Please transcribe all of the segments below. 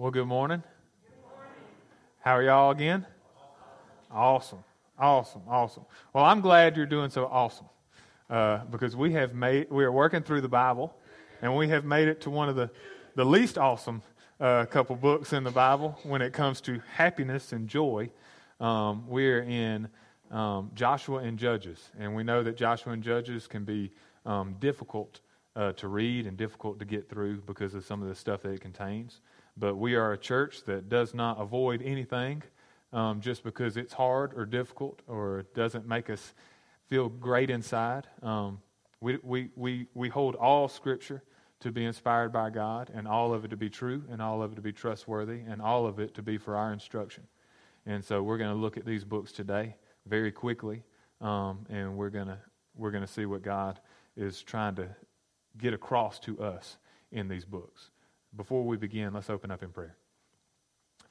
Well, good morning. How are y'all again? Awesome. Awesome. Awesome. Well, I'm glad you're doing so awesome uh, because we have made, we are working through the Bible and we have made it to one of the, the least awesome uh, couple books in the Bible when it comes to happiness and joy. Um, we're in um, Joshua and Judges, and we know that Joshua and Judges can be um, difficult uh, to read and difficult to get through because of some of the stuff that it contains. But we are a church that does not avoid anything um, just because it's hard or difficult or doesn't make us feel great inside. Um, we, we, we, we hold all Scripture to be inspired by God and all of it to be true and all of it to be trustworthy and all of it to be for our instruction. And so we're going to look at these books today very quickly, um, and we're going to we're going to see what God is trying to get across to us in these books. Before we begin, let's open up in prayer.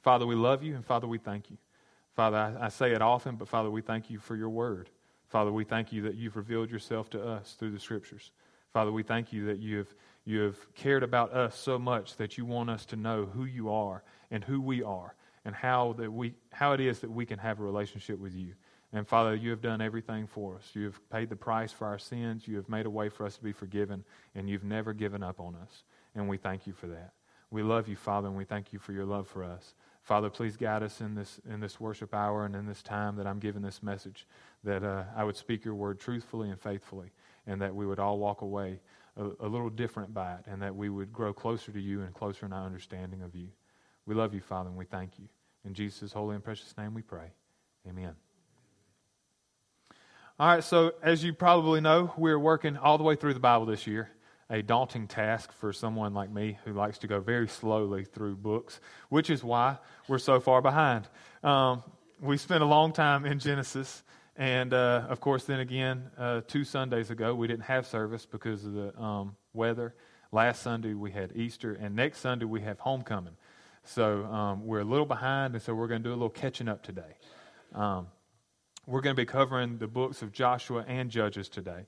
Father, we love you, and Father, we thank you. Father, I, I, say it often, but Father, we thank you for your word. Father, we thank you that you've revealed yourself to us through the scriptures. Father, we thank you that you have, you have cared about us so much that you want us to know who you are and who we are and how, that we, how it is that we can have a relationship with you. And Father, you have done everything for us. You have paid the price for our sins. You have made a way for us to be forgiven, and you've never given up on us and we thank you for that. We love you, Father, and we thank you for your love for us. Father, please guide us in this, in this worship hour and in this time that I'm giving this message, that uh, I would speak your word truthfully and faithfully, and that we would all walk away a, a little different by it, and that we would grow closer to you and closer in our understanding of you. We love you, Father, and we thank you. In Jesus' holy and precious name we pray. Amen. All right, so as you probably know, we're working all the way through the Bible this year a daunting task for someone like me who likes to go very slowly through books, which is why we're so far behind. Um, we spent a long time in Genesis, and uh, of course, then again, uh, two Sundays ago, we didn't have service because of the um, weather. Last Sunday, we had Easter, and next Sunday, we have homecoming. So um, we're a little behind, and so we're going to do a little catching up today. Um, we're going to be covering the books of Joshua and Judges today.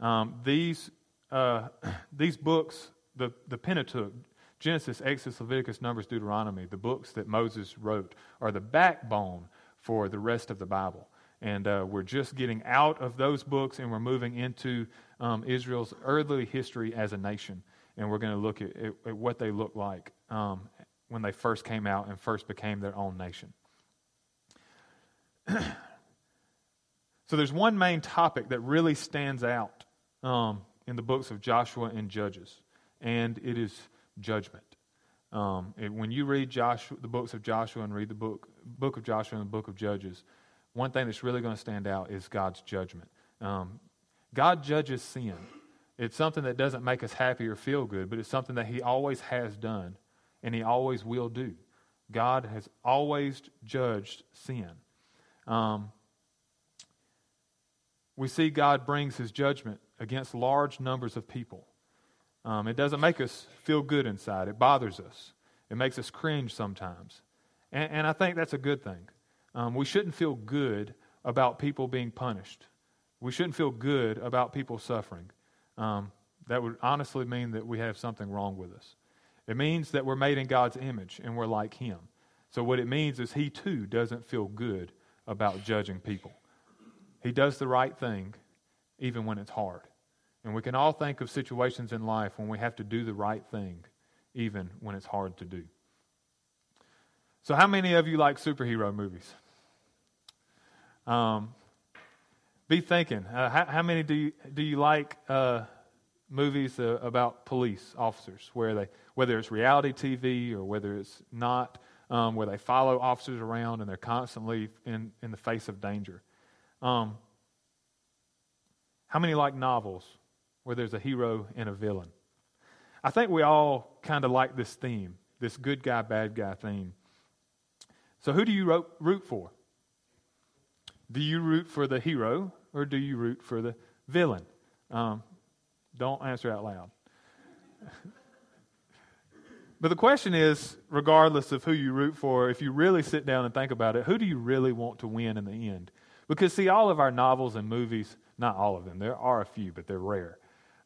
Um, these uh, these books, the, the Pentateuch, Genesis, Exodus, Leviticus, Numbers, Deuteronomy, the books that Moses wrote, are the backbone for the rest of the Bible. And uh, we're just getting out of those books and we're moving into um, Israel's early history as a nation. And we're going to look at, at, at, what they looked like um, when they first came out and first became their own nation. so there's one main topic that really stands out um, in the books of Joshua and Judges, and it is judgment. Um, it, when you read Joshua, the books of Joshua and read the book, book of Joshua and the book of Judges, one thing that's really going to stand out is God's judgment. Um, God judges sin. It's something that doesn't make us happy or feel good, but it's something that He always has done and He always will do. God has always judged sin. Um, we see God brings His judgment against large numbers of people. Um, it doesn't make us feel good inside, it bothers us, it makes us cringe sometimes. And, and I think that's a good thing. Um, we shouldn't feel good about people being punished, we shouldn't feel good about people suffering. Um, that would honestly mean that we have something wrong with us. It means that we're made in God's image and we're like Him. So, what it means is He too doesn't feel good about judging people. He does the right thing even when it's hard. And we can all think of situations in life when we have to do the right thing, even when it's hard to do. So, how many of you like superhero movies? Um, be thinking. Uh, how, how, many do you, do you like uh, movies uh, about police officers, where they, whether it's reality TV or whether it's not, um, where they follow officers around and they're constantly in, in the face of danger? Um, how many like novels where there's a hero and a villain. I think we all kind of like this theme, this good guy, bad guy theme. So, who do you root for? Do you root for the hero or do you root for the villain? Um, don't answer out loud. but the question is regardless of who you root for, if you really sit down and think about it, who do you really want to win in the end? Because, see, all of our novels and movies, not all of them, there are a few, but they're rare.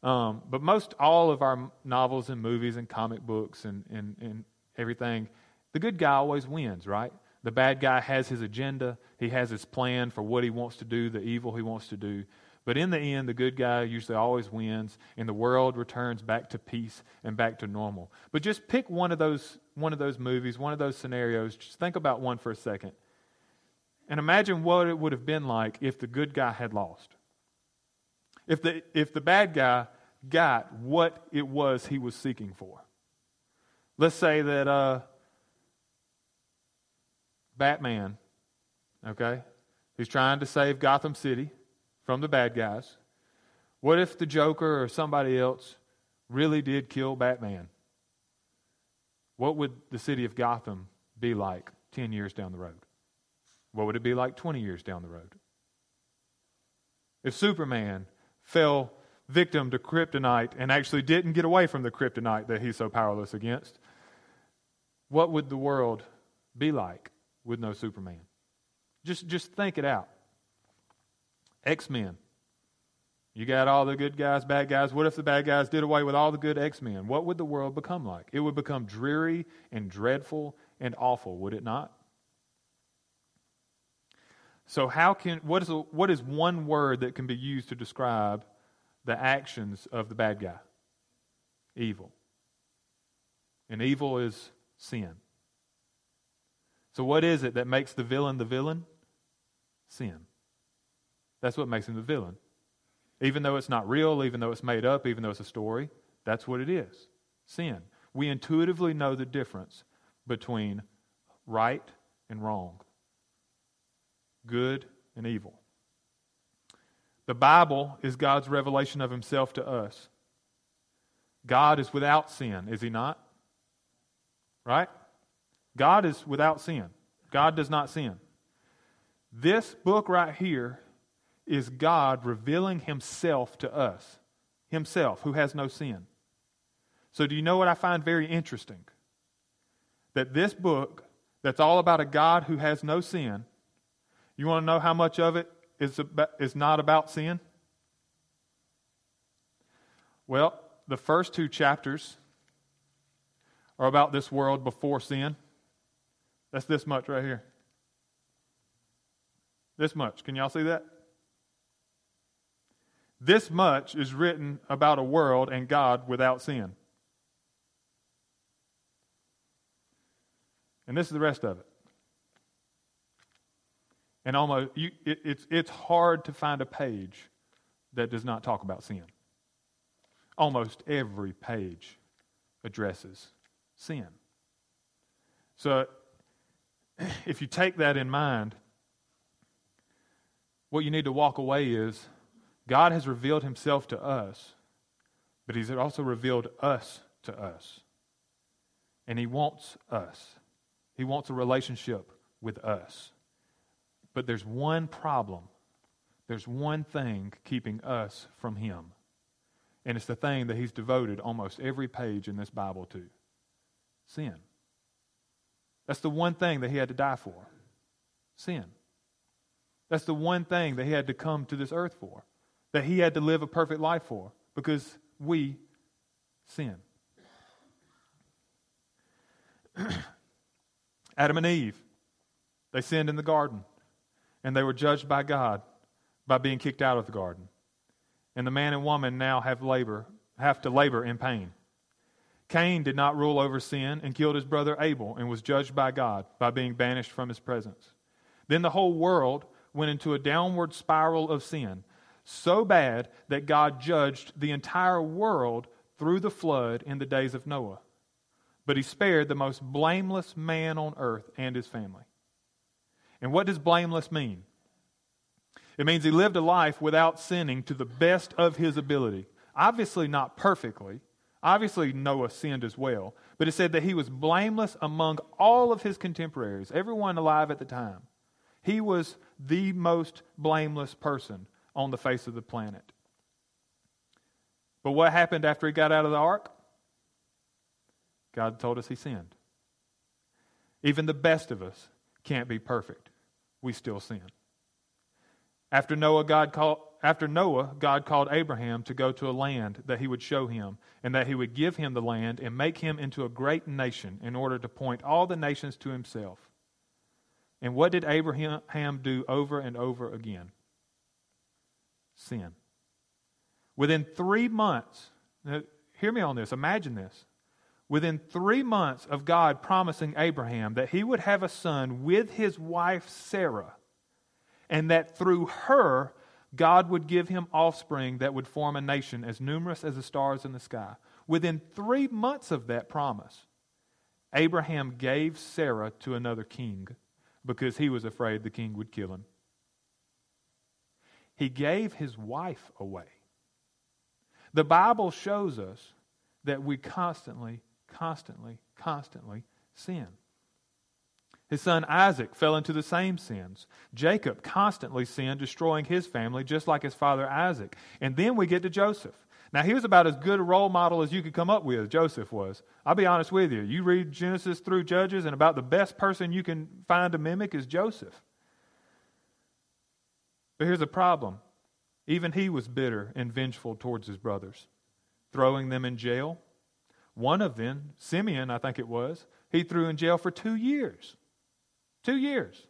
Um, but most all of our novels and movies and comic books and, and, and everything. The good guy always wins, right? The bad guy has his agenda, he has his plan for what he wants to do, the evil he wants to do. But in the end, the good guy usually always wins, and the world returns back to peace and back to normal. But just pick one of those, one of those movies, one of those scenarios. Just think about one for a second. And imagine what it would have been like if the good guy had lost. If the, if the bad guy got what it was he was seeking for. Let's say that uh, Batman, okay, he's trying to save Gotham City from the bad guys. What if the Joker or somebody else really did kill Batman? What would the city of Gotham be like 10 years down the road? What would it be like 20 years down the road? If Superman fell victim to kryptonite and actually didn't get away from the kryptonite that he's so powerless against, what would the world be like with no Superman? Just, just think it out. X Men. You got all the good guys, bad guys. What if the bad guys did away with all the good X Men? What would the world become like? It would become dreary and dreadful and awful, would it not? So, how can what is, a, what is one word that can be used to describe the actions of the bad guy? Evil. And evil is sin. So, what is it that makes the villain the villain? Sin. That's what makes him the villain. Even though it's not real, even though it's made up, even though it's a story, that's what it is sin. We intuitively know the difference between right and wrong, good and evil. The Bible is God's revelation of himself to us. God is without sin, is he not? Right? God is without sin. God does not sin. This book right here is God revealing himself to us, himself who has no sin. So, do you know what I find very interesting? That this book, that's all about a God who has no sin, you want to know how much of it is, about, is not about sin? Well, the first two chapters are about this world before sin. That's this much right here. This much. Can y'all see that? This much is written about a world and God without sin. And this is the rest of it. And almost, you, it, it's, it's hard to find a page that does not talk about sin. Almost every page addresses sin. So, if you take that in mind, what you need to walk away is God has revealed himself to us, but he's also revealed us to us. And he wants us. He wants a relationship with us. But there's one problem. There's one thing keeping us from him. And it's the thing that he's devoted almost every page in this Bible to sin. That's the one thing that he had to die for sin. That's the one thing that he had to come to this earth for that he had to live a perfect life for because we sin. Adam and Eve, they sinned in the garden and they were judged by God by being kicked out of the garden. And the man and woman now have labor, have to labor in pain. Cain did not rule over sin and killed his brother Abel and was judged by God by being banished from his presence. Then the whole world went into a downward spiral of sin so bad that God judged the entire world through the flood in the days of Noah. But he spared the most blameless man on earth and his family. And what does blameless mean? It means he lived a life without sinning to the best of his ability. Obviously, not perfectly. Obviously, Noah sinned as well. But it said that he was blameless among all of his contemporaries, everyone alive at the time. He was the most blameless person on the face of the planet. But what happened after he got out of the ark? God told us he sinned. Even the best of us can't be perfect. We still sin. After Noah, God called, After Noah, God called Abraham to go to a land that he would show him, and that he would give him the land and make him into a great nation in order to point all the nations to himself. And what did Abraham do over and over again? Sin. Within three months, now, hear me on this, imagine this. Within three months of God promising Abraham that he would have a son with his wife Sarah, and that through her, God would give him offspring that would form a nation as numerous as the stars in the sky. Within three months of that promise, Abraham gave Sarah to another king because he was afraid the king would kill him. He gave his wife away. The Bible shows us that we constantly, constantly, constantly sin. His son Isaac fell into the same sins. Jacob constantly sinned, destroying his family just like his father Isaac. And then we get to Joseph. Now, he was about as good a role model as you could come up with, Joseph was. I'll be honest with you. You read Genesis through Judges, and about the best person you can find to mimic is Joseph. But here's a problem even he was bitter and vengeful towards his brothers, throwing them in jail. One of them, Simeon, I think it was, he threw in jail for two years. Two years.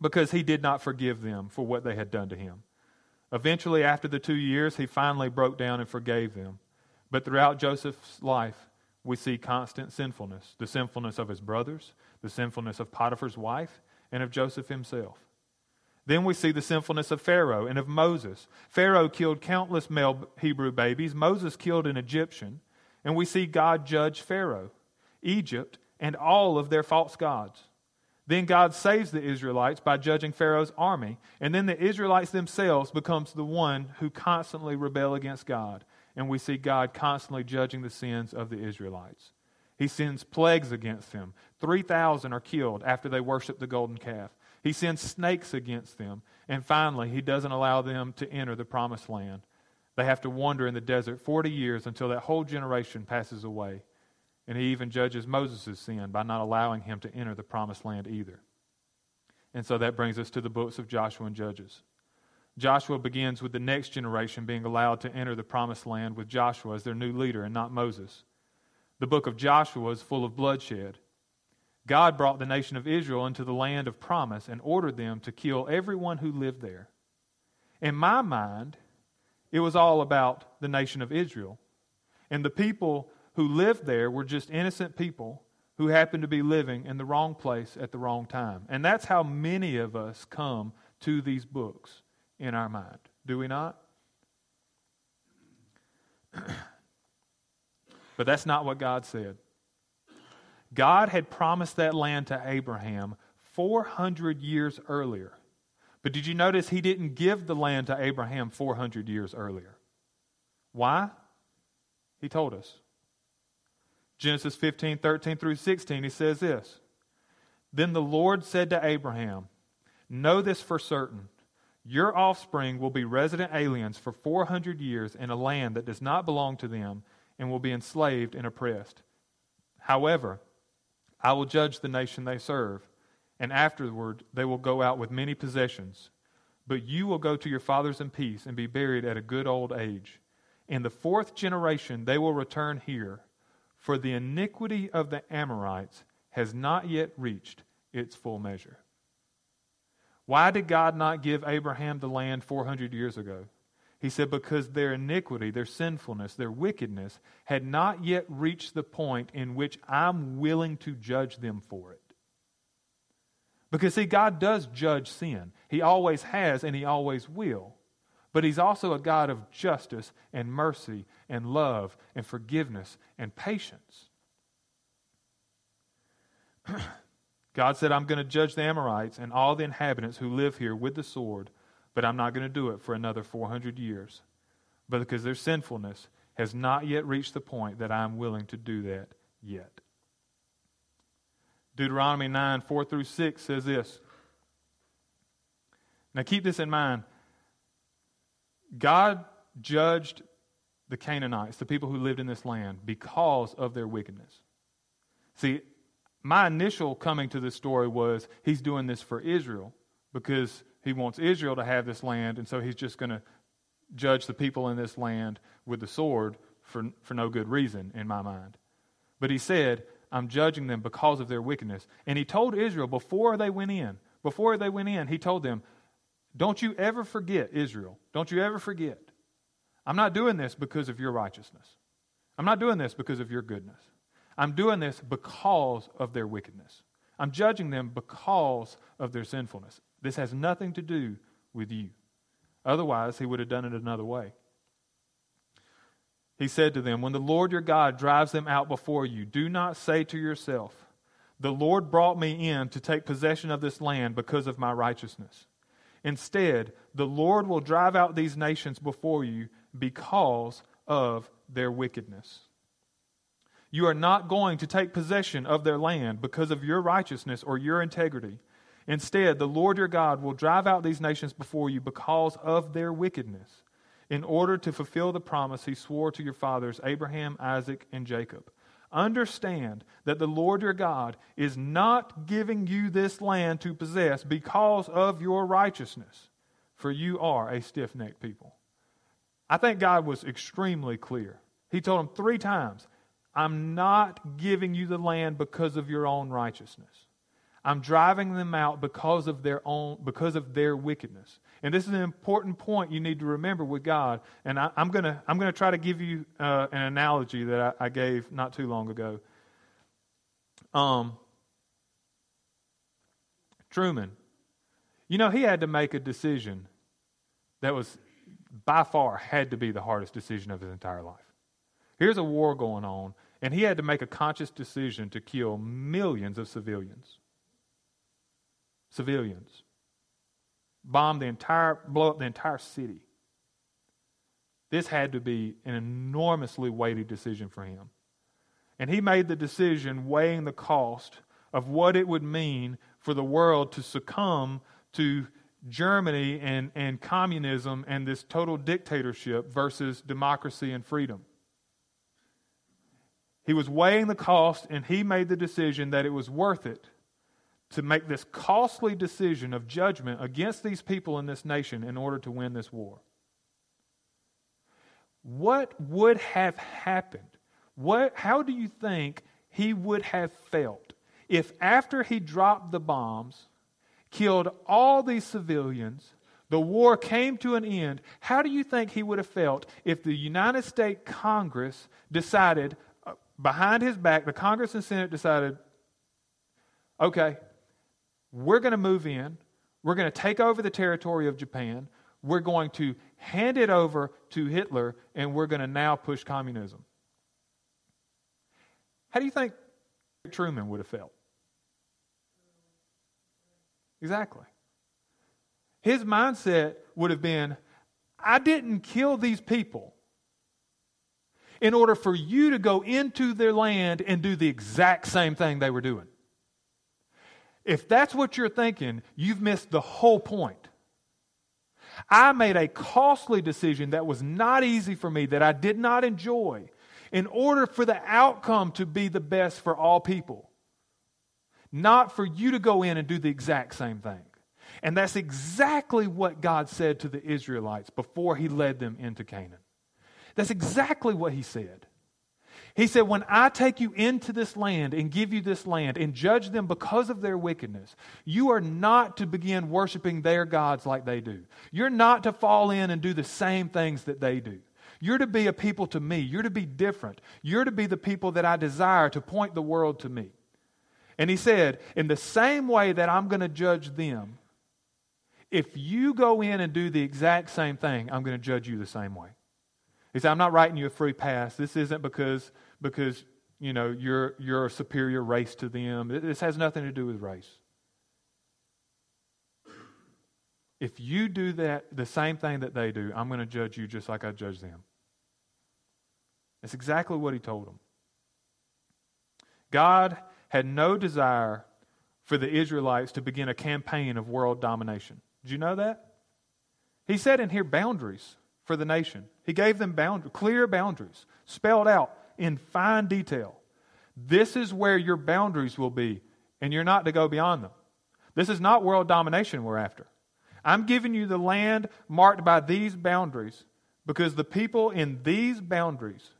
Because he did not forgive them for what they had done to him. Eventually, after the two years, he finally broke down and forgave them. But throughout Joseph's life, we see constant sinfulness the sinfulness of his brothers, the sinfulness of Potiphar's wife, and of Joseph himself. Then we see the sinfulness of Pharaoh and of Moses. Pharaoh killed countless male Hebrew babies, Moses killed an Egyptian, and we see God judge Pharaoh, Egypt, and all of their false gods. Then God saves the Israelites by judging Pharaoh's army, and then the Israelites themselves becomes the one who constantly rebel against God, and we see God constantly judging the sins of the Israelites. He sends plagues against them. 3,000 are killed after they worship the golden calf. He sends snakes against them, and finally he doesn't allow them to enter the promised land. They have to wander in the desert 40 years until that whole generation passes away. And he even judges Moses' sin by not allowing him to enter the promised land either. And so that brings us to the books of Joshua and Judges. Joshua begins with the next generation being allowed to enter the promised land with Joshua as their new leader and not Moses. The book of Joshua is full of bloodshed. God brought the nation of Israel into the land of promise and ordered them to kill everyone who lived there. In my mind, it was all about the nation of Israel. And the people who lived there were just innocent people who happened to be living in the wrong place at the wrong time. And that's how many of us come to these books in our mind. Do we not? but that's not what God said. God had promised that land to Abraham 400 years earlier. But did you notice he didn't give the land to Abraham 400 years earlier? Why? He told us. Genesis 15, 13 through 16, he says this Then the Lord said to Abraham, Know this for certain. Your offspring will be resident aliens for 400 years in a land that does not belong to them and will be enslaved and oppressed. However, I will judge the nation they serve, and afterward they will go out with many possessions. But you will go to your fathers in peace and be buried at a good old age. In the fourth generation they will return here for the iniquity of the Amorites has not yet reached its full measure. Why did God not give Abraham the land 400 years ago? He said, because their iniquity, their sinfulness, their wickedness had not yet reached the point in which I'm willing to judge them for it. Because, see, God does judge sin. He always has and He always will. But he's also a God of justice and mercy and love and forgiveness and patience. God said, I'm going to judge the Amorites and all the inhabitants who live here with the sword, but I'm not going to do it for another 400 years. But because their sinfulness has not yet reached the point that I'm willing to do that yet. Deuteronomy 9, 4 through 6 says this. Now keep this in mind. God judged the Canaanites, the people who lived in this land, because of their wickedness. See, my initial coming to this story was he's doing this for Israel because He wants Israel to have this land, and so he's just going to judge the people in this land with the sword for, for no good reason, in my mind. But he said, I'm judging them because of their wickedness. And he told Israel before they went in, before they went in, he told them, Don't you ever forget, Israel. Don't you ever forget. I'm not doing this because of your righteousness. I'm not doing this because of your goodness. I'm doing this because of their wickedness. I'm judging them because of their sinfulness. This has nothing to do with you. Otherwise, he would have done it another way. He said to them, When the Lord your God drives them out before you, do not say to yourself, The Lord brought me in to take possession of this land because of my righteousness. Instead, the Lord will drive out these nations before you because of their wickedness. You are not going to take possession of their land because of your righteousness or your integrity. Instead, the Lord your God will drive out these nations before you because of their wickedness, in order to fulfill the promise he swore to your fathers, Abraham, Isaac, and Jacob. Understand that the Lord your God is not giving you this land to possess because of your righteousness, for you are a stiff necked people. I think God was extremely clear. He told them three times, I'm not giving you the land because of your own righteousness. I'm driving them out because of their own because of their wickedness. And this is an important point you need to remember with God. And I, am gonna I'm gonna try to give you uh, an analogy that I, I, gave not too long ago. Um, Truman, you know, he had to make a decision that was by far had to be the hardest decision of his entire life. Here's a war going on, and he had to make a conscious decision to kill millions of civilians civilians, bomb the entire, blow up the entire city. This had to be an enormously weighty decision for him. And he made the decision weighing the cost of what it would mean for the world to succumb to Germany and, and communism and this total dictatorship versus democracy and freedom. He was weighing the cost and he made the decision that it was worth it to make this costly decision of judgment against these people in this nation in order to win this war. What would have happened? What, how do you think he would have felt if, after he dropped the bombs, killed all these civilians, the war came to an end? How do you think he would have felt if the United States Congress decided, uh, behind his back, the Congress and Senate decided, okay, we're going to move in. We're going to take over the territory of Japan. We're going to hand it over to Hitler, and we're going to now push communism. How do you think Truman would have felt? Exactly. His mindset would have been I didn't kill these people in order for you to go into their land and do the exact same thing they were doing. If that's what you're thinking, you've missed the whole point. I made a costly decision that was not easy for me, that I did not enjoy, in order for the outcome to be the best for all people. Not for you to go in and do the exact same thing. And that's exactly what God said to the Israelites before He led them into Canaan. That's exactly what He said. He said, When I take you into this land and give you this land and judge them because of their wickedness, you are not to begin worshiping their gods like they do. You're not to fall in and do the same things that they do. You're to be a people to me. You're to be different. You're to be the people that I desire to point the world to me. And he said, In the same way that I'm going to judge them, if you go in and do the exact same thing, I'm going to judge you the same way. He said, I'm not writing you a free pass. This isn't because because you know you're you're a superior race to them. This has nothing to do with race. If you do that the same thing that they do, I'm going to judge you just like I judge them. That's exactly what he told them. God had no desire for the Israelites to begin a campaign of world domination. Did you know that? He said in here boundaries for the nation. He gave them boundaries, clear boundaries, spelled out in fine detail. This is where your boundaries will be, and you're not to go beyond them. This is not world domination we're after. I'm giving you the land marked by these boundaries because the people in these boundaries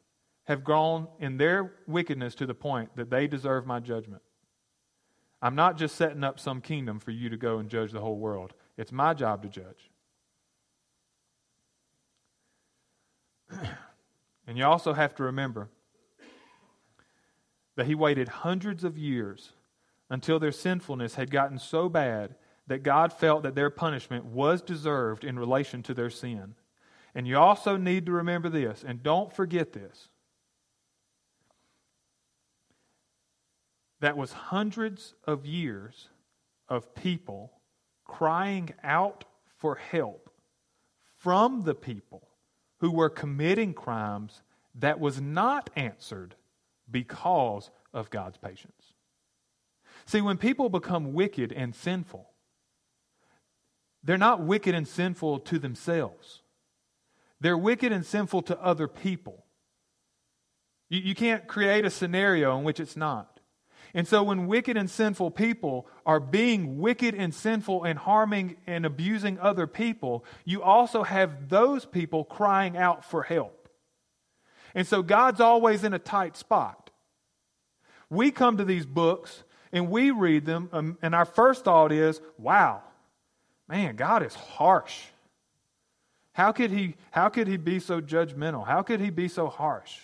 have gone in their wickedness to the point that they deserve my judgment. I'm not just setting up some kingdom for you to go and judge the whole world. It's my job to judge. and you also have to remember that he waited hundreds of years until their sinfulness had gotten so bad that God felt that their punishment was deserved in relation to their sin. And you also need to remember this, and don't forget this. That was hundreds of years of people crying out for help from the people who were committing crimes that was not answered because of God's patience. See, when people become wicked and sinful, they're not wicked and sinful to themselves. They're wicked and sinful to other people. You, you can't create a scenario in which it's not. And so, when wicked and sinful people are being wicked and sinful and harming and abusing other people, you also have those people crying out for help. And so, God's always in a tight spot. We come to these books and we read them, um, and our first thought is, wow, man, God is harsh. How could he, how could he be so judgmental? How could he be so harsh?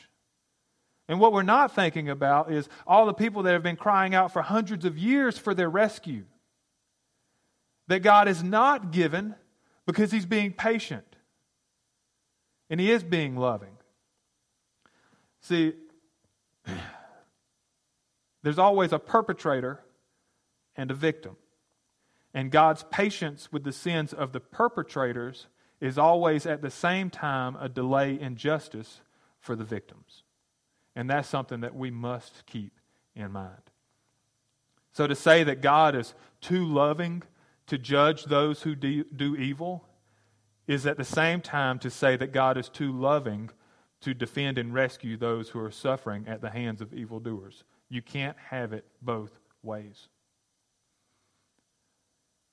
And what we're not thinking about is all the people that have been crying out for hundreds of years for their rescue. That God is not given because he's being patient. And he is being loving. See, there's always a perpetrator and a victim. And God's patience with the sins of the perpetrators is always at the same time a delay in justice for the victims. And that's something that we must keep in mind. So to say that God is too loving to judge those who do, evil is at the same time to say that God is too loving to defend and rescue those who are suffering at the hands of evildoers. You can't have it both ways.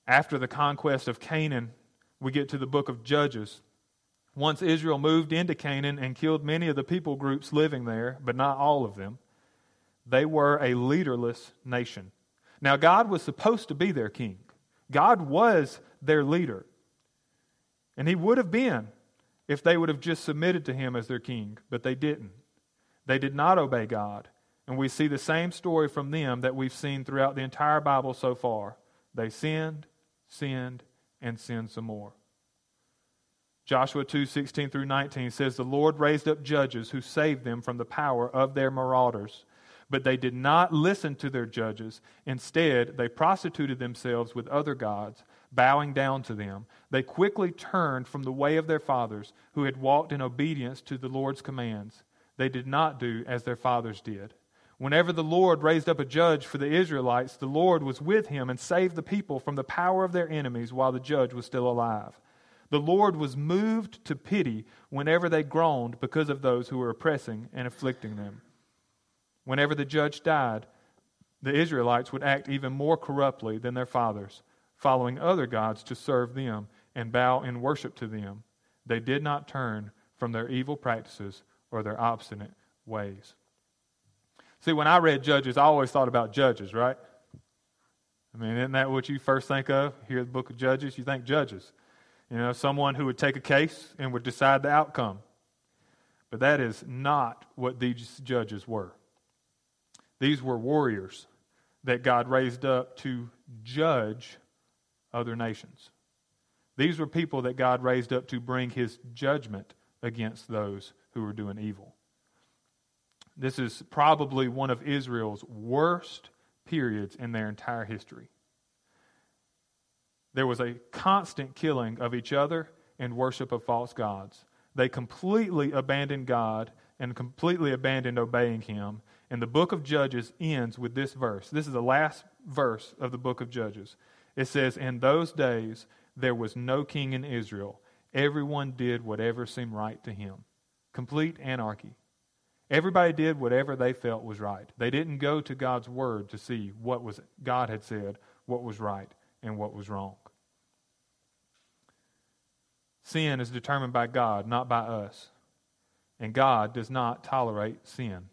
After the conquest of Canaan, we get to the book of Judges. Once Israel moved into Canaan and killed many of the people groups living there, but not all of them, they were a leaderless nation. Now, God was supposed to be their king, God was their leader. And He would have been if they would have just submitted to Him as their king, but they didn't. They did not obey God. And we see the same story from them that we've seen throughout the entire Bible so far. They sinned, sinned, and sinned some more. Joshua 2 16 through 19 says, The Lord raised up judges who saved them from the power of their marauders. But they did not listen to their judges. Instead, they prostituted themselves with other gods, bowing down to them. They quickly turned from the way of their fathers, who had walked in obedience to the Lord's commands. They did not do as their fathers did. Whenever the Lord raised up a judge for the Israelites, the Lord was with him and saved the people from the power of their enemies while the judge was still alive. The Lord was moved to pity whenever they groaned because of those who were oppressing and afflicting them. Whenever the judge died, the Israelites would act even more corruptly than their fathers, following other gods to serve them and bow in worship to them. They did not turn from their evil practices or their obstinate ways. See, when I read Judges, I always thought about Judges, right? I mean, isn't that what you first think of? Hear the book of Judges, you think Judges. You know, someone who would take a case and would decide the outcome. But that is not what these judges were. These were warriors that God raised up to judge other nations. These were people that God raised up to bring his judgment against those who were doing evil. This is probably one of Israel's worst periods in their entire history. There was a constant killing of each other and worship of false gods. They completely abandoned God and completely abandoned obeying Him. And the book of Judges ends with this verse. This is the last verse of the book of Judges. It says, In those days there was no king in Israel. Everyone did whatever seemed right to him. Complete anarchy. Everybody did whatever they felt was right. They didn't go to God's word to see what was God had said, what was right and what was wrong. Sin is determined by God, not by us. And God does not tolerate sin.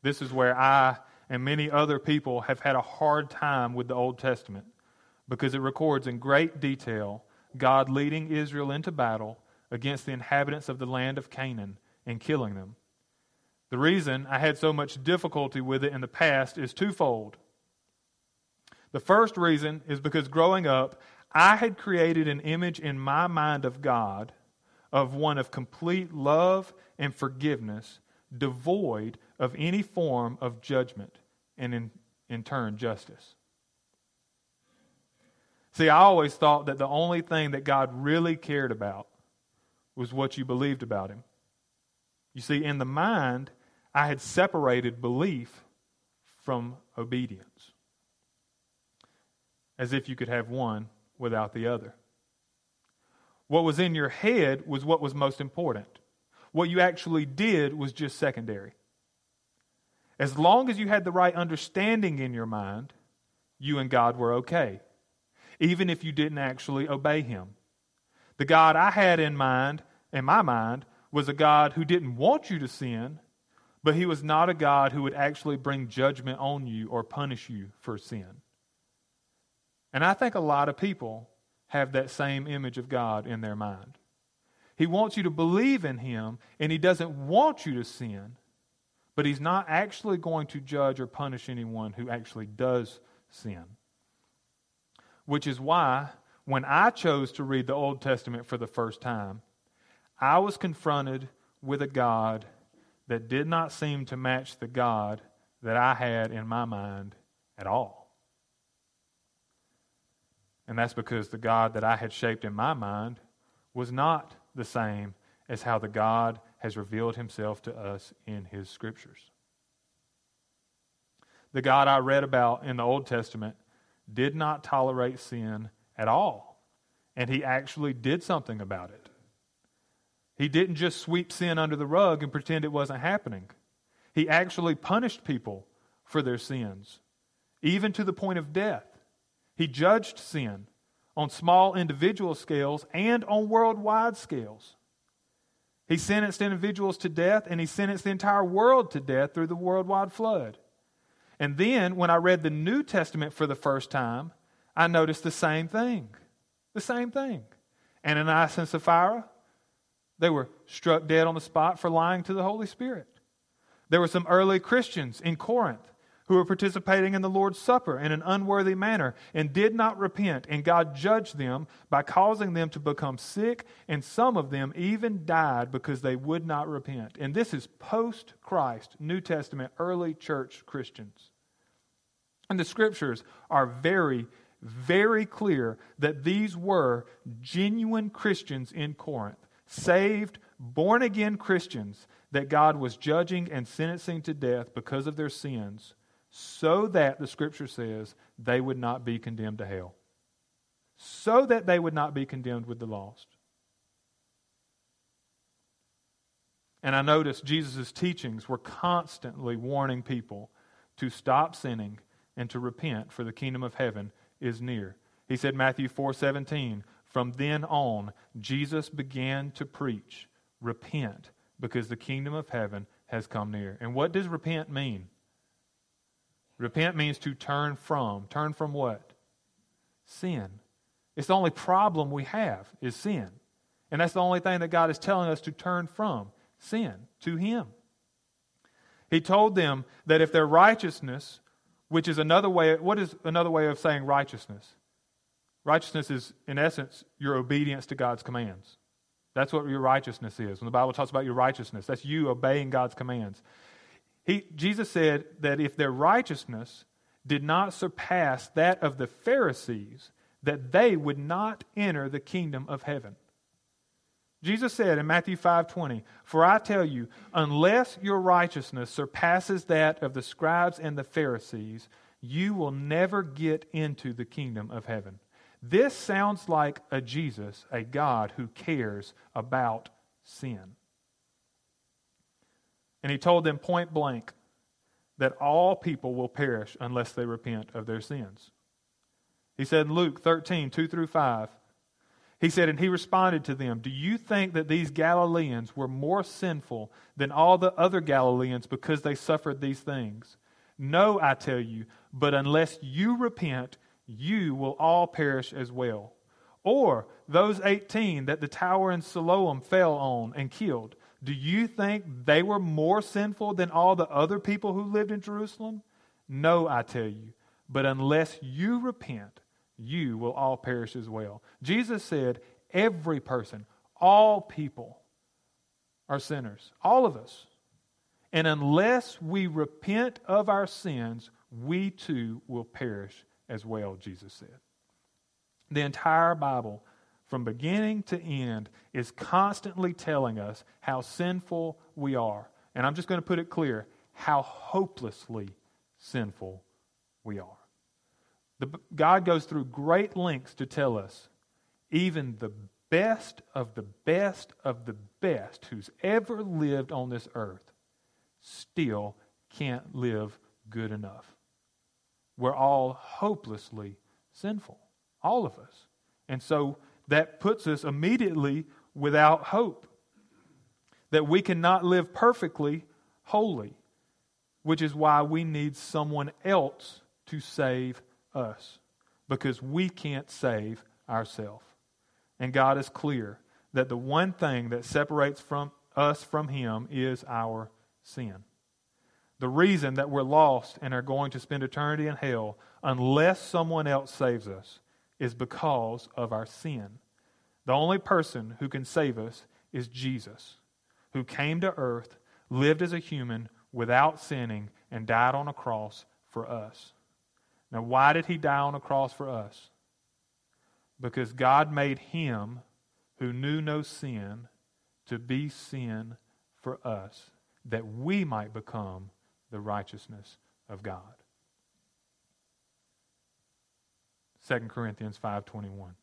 This is where I and many other people have had a hard time with the Old Testament because it records in great detail God leading Israel into battle against the inhabitants of the land of Canaan and killing them. The reason I had so much difficulty with it in the past is twofold. The first reason is because growing up, I had created an image in my mind of God of one of complete love and forgiveness, devoid of any form of judgment and, in, in turn, justice. See, I always thought that the only thing that God really cared about was what you believed about Him. You see, in the mind, I had separated belief from obedience, as if you could have one without the other. What was in your head was what was most important. What you actually did was just secondary. As long as you had the right understanding in your mind, you and God were okay, even if you didn't actually obey Him. The God I had in mind, in my mind, was a God who didn't want you to sin, but He was not a God who would actually bring judgment on you or punish you for sin. And I think a lot of people have that same image of God in their mind. He wants you to believe in Him, and He doesn't want you to sin, but He's not actually going to judge or punish anyone who actually does sin. Which is why, when I chose to read the Old Testament for the first time, I was confronted with a God that did not seem to match the God that I had in my mind at all. And that's because the God that I had shaped in my mind was not the same as how the God has revealed himself to us in his scriptures. The God I read about in the Old Testament did not tolerate sin at all, and he actually did something about it. He didn't just sweep sin under the rug and pretend it wasn't happening. He actually punished people for their sins, even to the point of death. He judged sin on small individual scales and on worldwide scales. He sentenced individuals to death and he sentenced the entire world to death through the worldwide flood. And then, when I read the New Testament for the first time, I noticed the same thing. The same thing. Ananias and Sapphira, they were struck dead on the spot for lying to the Holy Spirit. There were some early Christians in Corinth who were participating in the Lord's Supper in an unworthy manner and did not repent, and God judged them by causing them to become sick, and some of them even died because they would not repent. And this is post Christ, New Testament, early church Christians. And the scriptures are very, very clear that these were genuine Christians in Corinth, saved, born again Christians that God was judging and sentencing to death because of their sins so that, the scripture says, they would not be condemned to hell. So that they would not be condemned with the lost. And I noticed Jesus' teachings were constantly warning people to stop sinning and to repent, for the kingdom of heaven is near. He said, Matthew 4 17, from then on, Jesus began to preach, repent, because the kingdom of heaven has come near. And what does repent mean? Repent means to turn from. Turn from what? Sin. It's the only problem we have is sin. And that's the only thing that God is telling us to turn from sin to Him. He told them that if their righteousness, which is another way, what is another way of saying righteousness? Righteousness is, in essence, your obedience to God's commands. That's what your righteousness is. When the Bible talks about your righteousness, that's you obeying God's commands. He, Jesus said that if their righteousness did not surpass that of the Pharisees, that they would not enter the kingdom of heaven. Jesus said in Matthew 5:20, "For I tell you, unless your righteousness surpasses that of the scribes and the Pharisees, you will never get into the kingdom of heaven." This sounds like a Jesus, a God who cares about sin. And he told them point blank that all people will perish unless they repent of their sins. He said in Luke 13, 2 through 5, He said, and he responded to them, Do you think that these Galileans were more sinful than all the other Galileans because they suffered these things? No, I tell you, but unless you repent, you will all perish as well. Or those 18 that the tower in Siloam fell on and killed, do you think they were more sinful than all the other people who lived in Jerusalem? No, I tell you, but unless you repent, you will all perish as well. Jesus said, Every person, all people are sinners, all of us. And unless we repent of our sins, we too will perish as well, Jesus said. The entire Bible, from beginning to end, is constantly telling us how sinful we are. And I'm just going to put it clear how hopelessly sinful we are. The, God goes through great lengths to tell us even the best of the best of the best who's ever lived on this earth still can't live good enough. We're all hopelessly sinful, all of us. And so that puts us immediately without hope. That we cannot live perfectly holy, which is why we need someone else to save us, because we can't save ourselves. And God is clear that the one thing that separates from us from Him is our sin. The reason that we're lost and are going to spend eternity in hell, unless someone else saves us, is because of our sin. The only person who can save us is Jesus, who came to earth, lived as a human without sinning, and died on a cross for us. Now, why did he die on a cross for us? Because God made him who knew no sin to be sin for us, that we might become the righteousness of God. 2 Corinthians 5:21.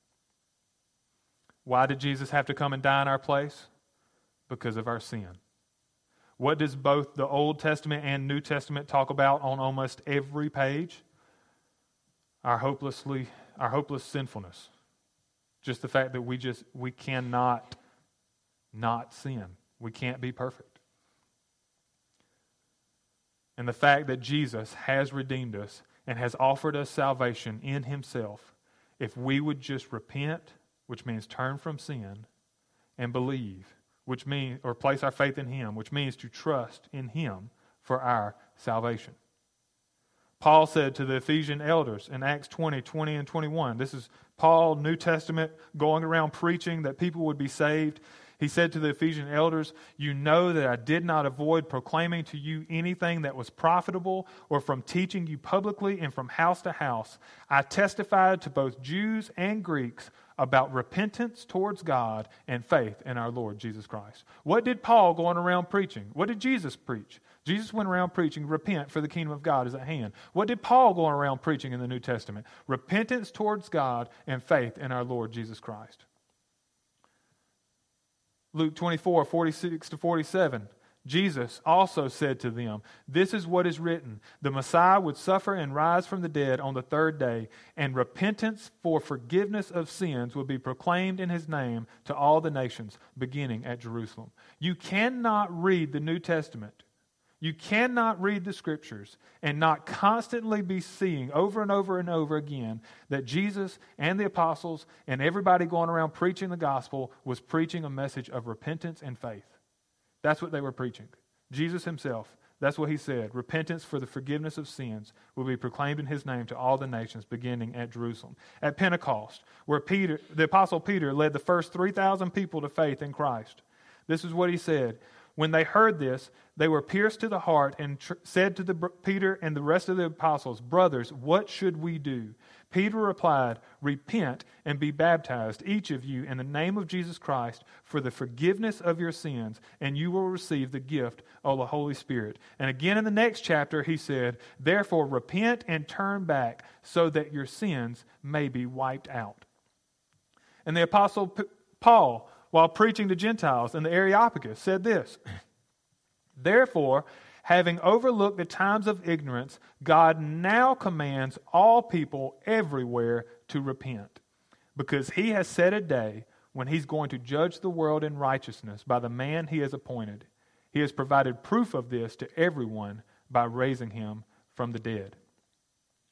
Why did Jesus have to come and die in our place? Because of our sin. What does both the Old Testament and New Testament talk about on almost every page? Our hopelessly our hopeless sinfulness. Just the fact that we just we cannot not sin. We can't be perfect. And the fact that Jesus has redeemed us and has offered us salvation in himself, if we would just repent, which means turn from sin, and believe, which means or place our faith in him, which means to trust in him for our salvation. Paul said to the Ephesian elders in Acts 20, 20 and 21. This is Paul, New Testament, going around preaching that people would be saved. He said to the Ephesian elders, You know that I did not avoid proclaiming to you anything that was profitable or from teaching you publicly and from house to house. I testified to both Jews and Greeks about repentance towards God and faith in our Lord Jesus Christ. What did Paul going around preaching? What did Jesus preach? Jesus went around preaching, repent for the kingdom of God is at hand. What did Paul go around preaching in the New Testament? Repentance towards God and faith in our Lord Jesus Christ. Luke 24, 46 to 47. Jesus also said to them, This is what is written the Messiah would suffer and rise from the dead on the third day, and repentance for forgiveness of sins would be proclaimed in his name to all the nations, beginning at Jerusalem. You cannot read the New Testament you cannot read the scriptures and not constantly be seeing over and over and over again that Jesus and the apostles and everybody going around preaching the gospel was preaching a message of repentance and faith. That's what they were preaching. Jesus himself, that's what he said. Repentance for the forgiveness of sins will be proclaimed in his name to all the nations, beginning at Jerusalem. At Pentecost, where Peter, the apostle Peter led the first 3,000 people to faith in Christ, this is what he said. When they heard this, they were pierced to the heart and tr- said to the, Peter and the rest of the apostles, Brothers, what should we do? Peter replied, Repent and be baptized, each of you, in the name of Jesus Christ, for the forgiveness of your sins, and you will receive the gift of the Holy Spirit. And again in the next chapter, he said, Therefore, repent and turn back, so that your sins may be wiped out. And the apostle Paul while preaching to Gentiles in the Areopagus, said this Therefore, having overlooked the times of ignorance, God now commands all people everywhere to repent. because he has set a day when he's going to judge the world in righteousness by the man he has appointed. He has provided proof of this to everyone by raising him from the dead.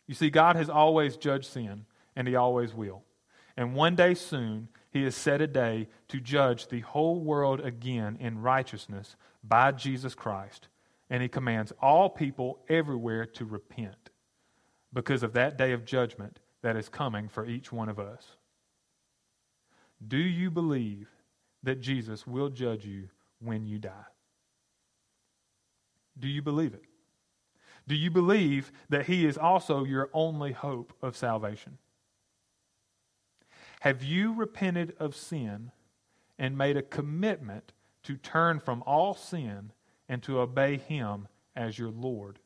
You see, God has always judged sin, and he always will. And one day soon, he has set a day to judge the whole world again in righteousness by Jesus Christ. And he commands all people everywhere to repent because of that day of judgment that is coming for each one of us. Do you believe that Jesus will judge you when you die? Do you believe it? Do you believe that He is also your only hope of salvation? Have you repented of sin and made a commitment to turn from all sin and to obey Him as your Lord?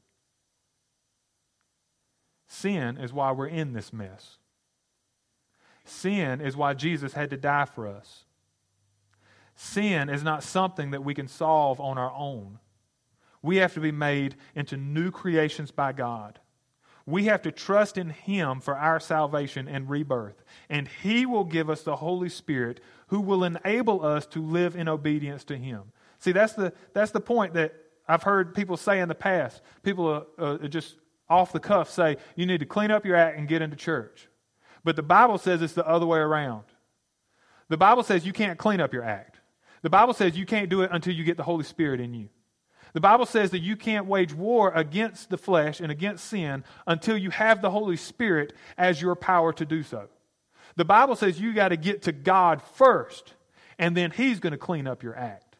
Sin is why we're in this mess. Sin is why Jesus had to die for us. Sin is not something that we can solve on our own. We have to be made into new creations by God. We have to trust in Him for our salvation and rebirth. And He will give us the Holy Spirit who will enable us to live in obedience to Him. See, that's the, that's the point that I've heard people say in the past. People uh, uh, just off the cuff say, you need to clean up your act and get into church. But the Bible says it's the other way around. The Bible says you can't clean up your act. The Bible says you can't do it until you get the Holy Spirit in you. The Bible says that you can't wage war against the flesh and against sin until you have the Holy Spirit as your power to do so. The Bible says you got to get to God first, and then He's going to clean up your act.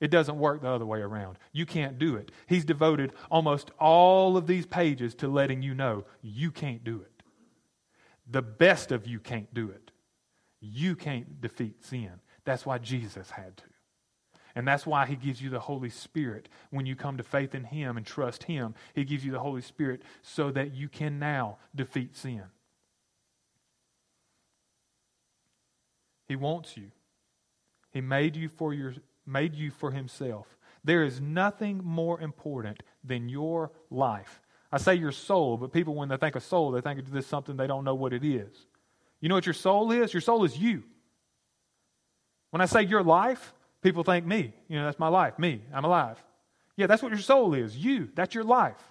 It doesn't work the other way around. You can't do it. He's devoted almost all of these pages to letting you know you can't do it. The best of you can't do it. You can't defeat sin. That's why Jesus had to. And that's why he gives you the Holy Spirit when you come to faith in him and trust him. He gives you the Holy Spirit so that you can now defeat sin. He wants you. He made you for your made you for himself. There is nothing more important than your life. I say your soul, but people, when they think of soul, they think of this something they don't know what it is. You know what your soul is? Your soul is you. When I say your life, people think me. You know, that's my life. Me. I'm alive. Yeah, that's what your soul is. You. That's your life.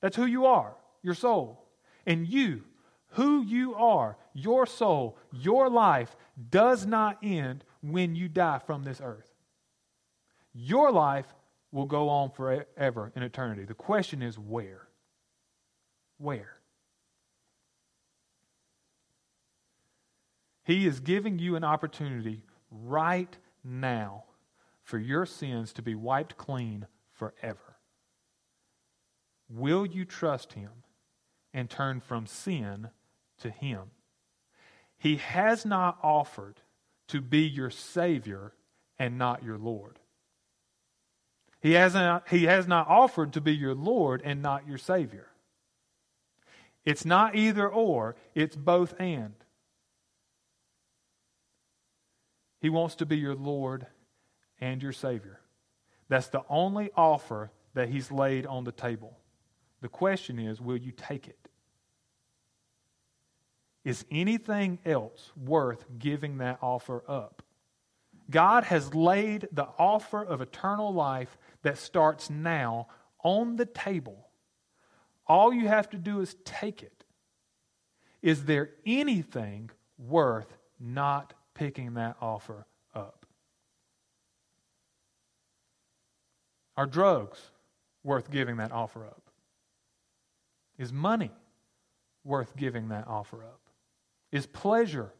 That's who you are, your soul. And you, who you are, your soul, your life, does not end when you die from this earth. Your life will go on forever in eternity. The question is where? Where? He is giving you an opportunity right now for your sins to be wiped clean forever. Will you trust Him and turn from sin to Him? He has not offered to be your Savior and not your Lord. He, hasn't, he has not offered to be your Lord and not your Savior. It's not either or, it's both and. He wants to be your Lord and your Savior. That's the only offer that He's laid on the table. The question is will you take it? Is anything else worth giving that offer up? God has laid the offer of eternal life that starts now on the table. All you have to do is take it. Is there anything worth not picking that offer up? Are drugs worth giving that offer up? Is money worth giving that offer up? Is pleasure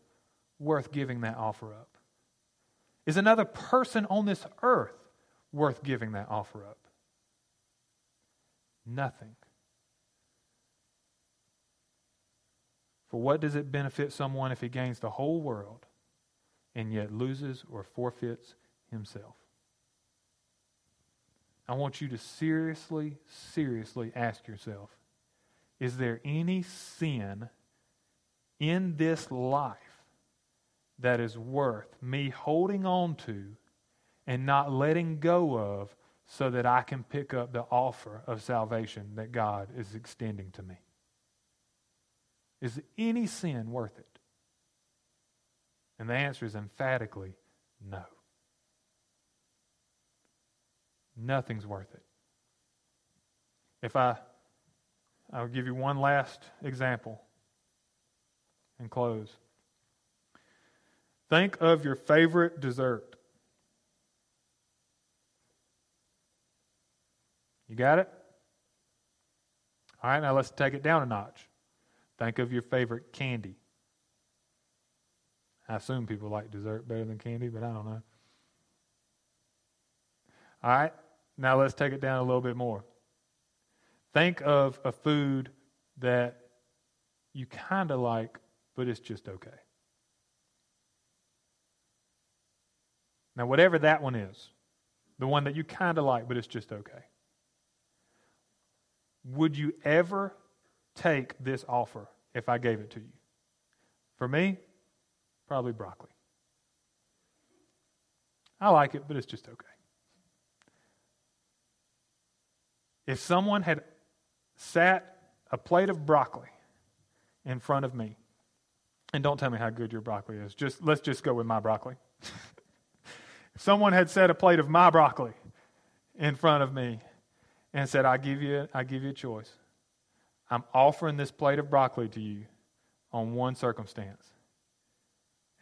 worth giving that offer up? Is another person on this earth worth giving that offer up? Nothing. For what does it benefit someone if he gains the whole world and yet loses or forfeits himself? I want you to seriously, seriously ask yourself is there any sin in this life that is worth me holding on to and not letting go of so that I can pick up the offer of salvation that God is extending to me? Is any sin worth it? And the answer is emphatically no. Nothing's worth it. If I, I'll give you one last example and close. Think of your favorite dessert. You got it? All right, now let's take it down a notch. Think of your favorite candy. I assume people like dessert better than candy, but I don't know. All right, now let's take it down a little bit more. Think of a food that you kind of like, but it's just okay. Now, whatever that one is, the one that you kind of like, but it's just okay. Would you ever take this offer if I gave it to you? For me, probably broccoli. I like it, but it's just okay. If someone had sat a plate of broccoli in front of me, and don't tell me how good your broccoli is, just let's just go with my broccoli. if someone had set a plate of my broccoli in front of me and said, I give you I give you a choice. I'm offering this plate of broccoli to you on one circumstance.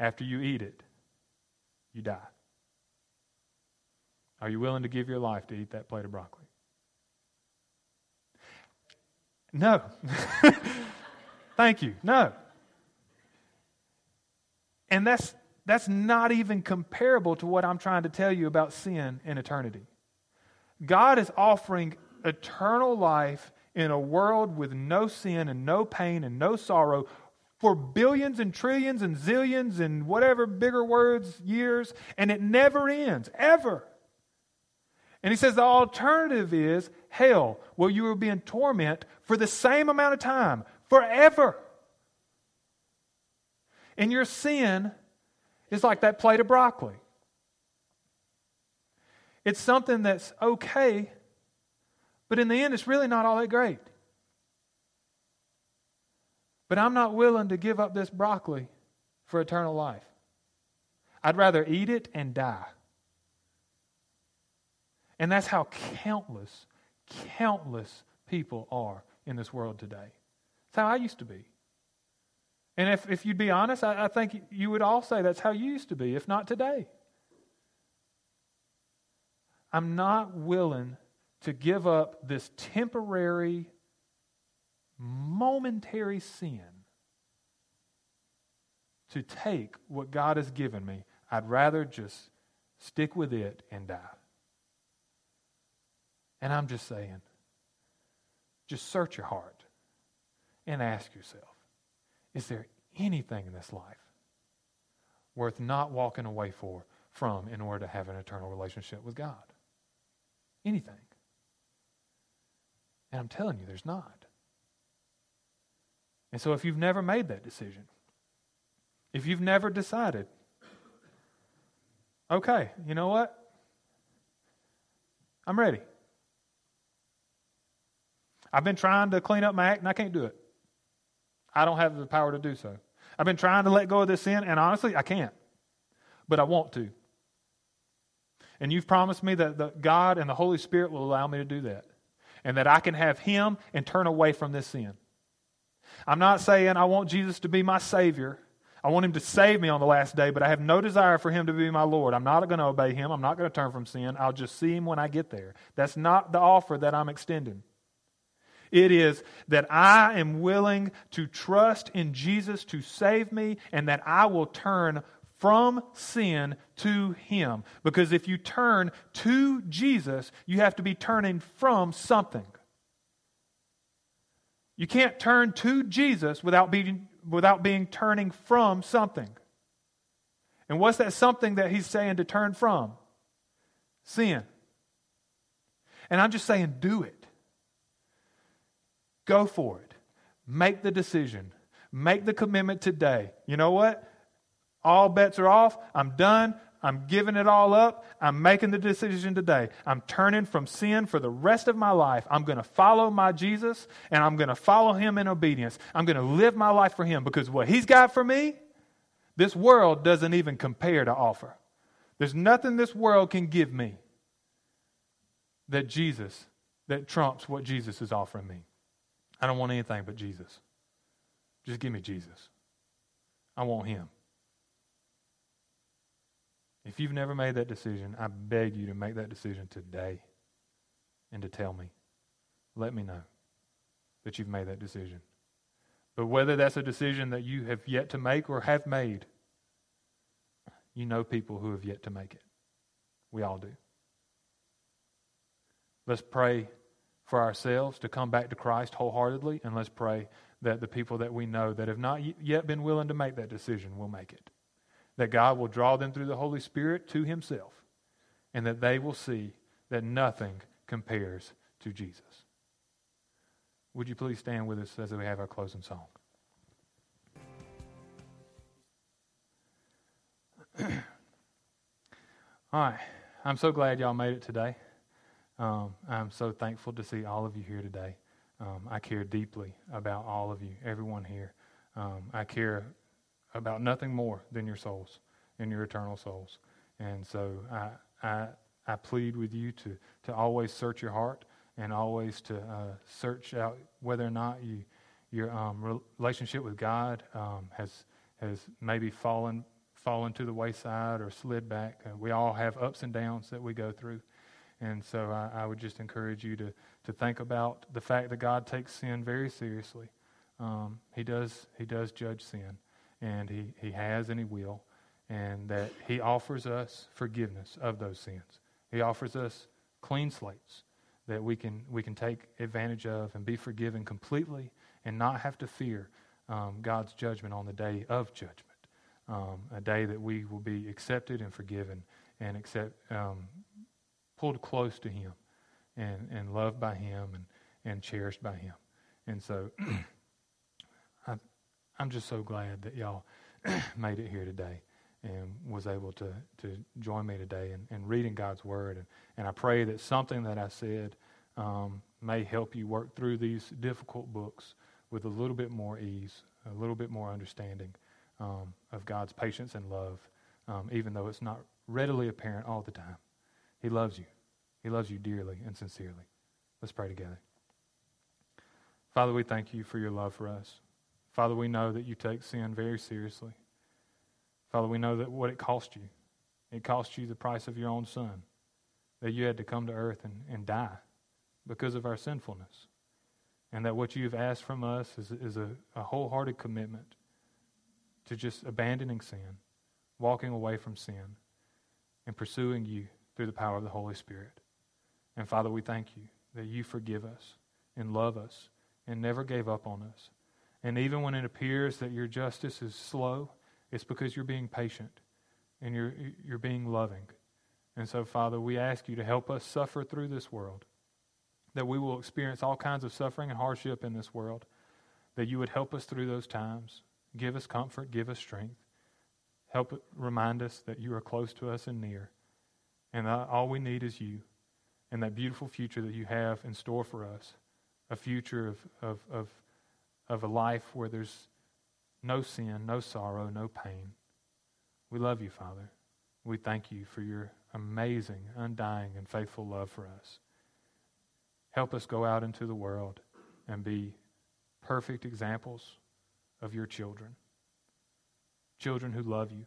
After you eat it, you die. Are you willing to give your life to eat that plate of broccoli? No. Thank you. No. And that's that's not even comparable to what I'm trying to tell you about sin and eternity. God is offering eternal life in a world with no sin and no pain and no sorrow for billions and trillions and zillions and whatever bigger words, years, and it never ends, ever. And he says the alternative is hell, where you will be in torment for the same amount of time, forever. And your sin is like that plate of broccoli. It's something that's okay, but in the end, it's really not all that great. But I'm not willing to give up this broccoli for eternal life. I'd rather eat it and die. And that's how countless, countless people are in this world today. That's how I used to be. And if, if you'd be honest, I, I think you would all say that's how you used to be, if not today. I'm not willing to give up this temporary, momentary sin to take what God has given me. I'd rather just stick with it and die. And I'm just saying, just search your heart and ask yourself is there anything in this life worth not walking away for, from in order to have an eternal relationship with God? Anything. And I'm telling you, there's not. And so if you've never made that decision, if you've never decided, okay, you know what? I'm ready. I've been trying to clean up my act and I can't do it. I don't have the power to do so. I've been trying to let go of this sin and honestly, I can't. But I want to. And you've promised me that the God and the Holy Spirit will allow me to do that and that I can have Him and turn away from this sin. I'm not saying I want Jesus to be my Savior. I want Him to save me on the last day, but I have no desire for Him to be my Lord. I'm not going to obey Him. I'm not going to turn from sin. I'll just see Him when I get there. That's not the offer that I'm extending. It is that I am willing to trust in Jesus to save me and that I will turn from sin to Him. Because if you turn to Jesus, you have to be turning from something. You can't turn to Jesus without being, without being turning from something. And what's that something that He's saying to turn from? Sin. And I'm just saying, do it. Go for it. Make the decision. Make the commitment today. You know what? All bets are off. I'm done. I'm giving it all up. I'm making the decision today. I'm turning from sin for the rest of my life. I'm going to follow my Jesus and I'm going to follow him in obedience. I'm going to live my life for him because what he's got for me, This world doesn't even compare to offer. There's nothing this world can give me that Jesus, that trumps what Jesus is offering me. I don't want anything but Jesus. Just give me Jesus. I want Him. If you've never made that decision, I beg you to make that decision today and to tell me. Let me know that you've made that decision. But whether that's a decision that you have yet to make or have made, you know people who have yet to make it. We all do. Let's pray for ourselves to come back to Christ wholeheartedly, and let's pray that the people that we know that have not yet been willing to make that decision will make it. That God will draw them through the Holy Spirit to Himself, and that they will see that nothing compares to Jesus. Would you please stand with us as we have our closing song? all right. I'm so glad y'all made it today. Um, I'm so thankful to see all of you here today. Um, I care deeply about all of you, everyone here. Um, I care about nothing more than your souls and your eternal souls. And so I, I, I plead with you to, to always search your heart and always to uh, search out whether or not you, your um, relationship with God um, has, has maybe fallen, fallen to the wayside or slid back. Uh, we all have ups and downs that we go through. And so I, I, would just encourage you to, to think about the fact that God takes sin very seriously. Um, he, does, he does judge sin, and he, he has and He will, and that He offers us forgiveness of those sins. He offers us clean slates that we can, we can take advantage of and be forgiven completely and not have to fear um, God's judgment on the day of judgment. Um, a day that we will be accepted and forgiven and accept, um, pulled close to Him and, and loved by Him and, and cherished by Him. And so I'm just so glad that y'all made it here today and was able to, to join me today and, and reading God's Word. And, and I pray that something that I said um, may help you work through these difficult books with a little bit more ease, a little bit more understanding um, of God's patience and love, um, even though it's not readily apparent all the time. He loves you. He loves you dearly and sincerely. Let's pray together. Father, we thank you for your love for us. Father, we know that you take sin very seriously. Father, we know that what it cost you, it cost you the price of your own son, that you had to come to earth and, and die because of our sinfulness. And that what you've asked from us is, is a, a wholehearted commitment to just abandoning sin, walking away from sin, and pursuing you through the power of the Holy Spirit. And Father, we thank you that you forgive us and love us and never gave up on us. And even when it appears that your justice is slow, it's because you're being patient and you're, you're being loving. And so, Father, we ask you to help us suffer through this world, that we will experience all kinds of suffering and hardship in this world, that you would help us through those times. Give us comfort, give us strength. Help remind us that you are close to us and near, and that all we need is you and that beautiful future that you have in store for us a future of, of, of, of a life where there's no sin, no sorrow, no pain. We love you, Father. We thank you for your amazing, undying, and faithful love for us. Help us go out into the world and be perfect examples of your children. Children who love you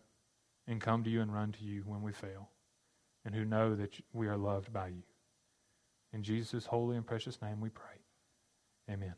and come to you and run to you when we fail, and who know that we are loved by you. In Jesus' holy and precious name we pray. Amen.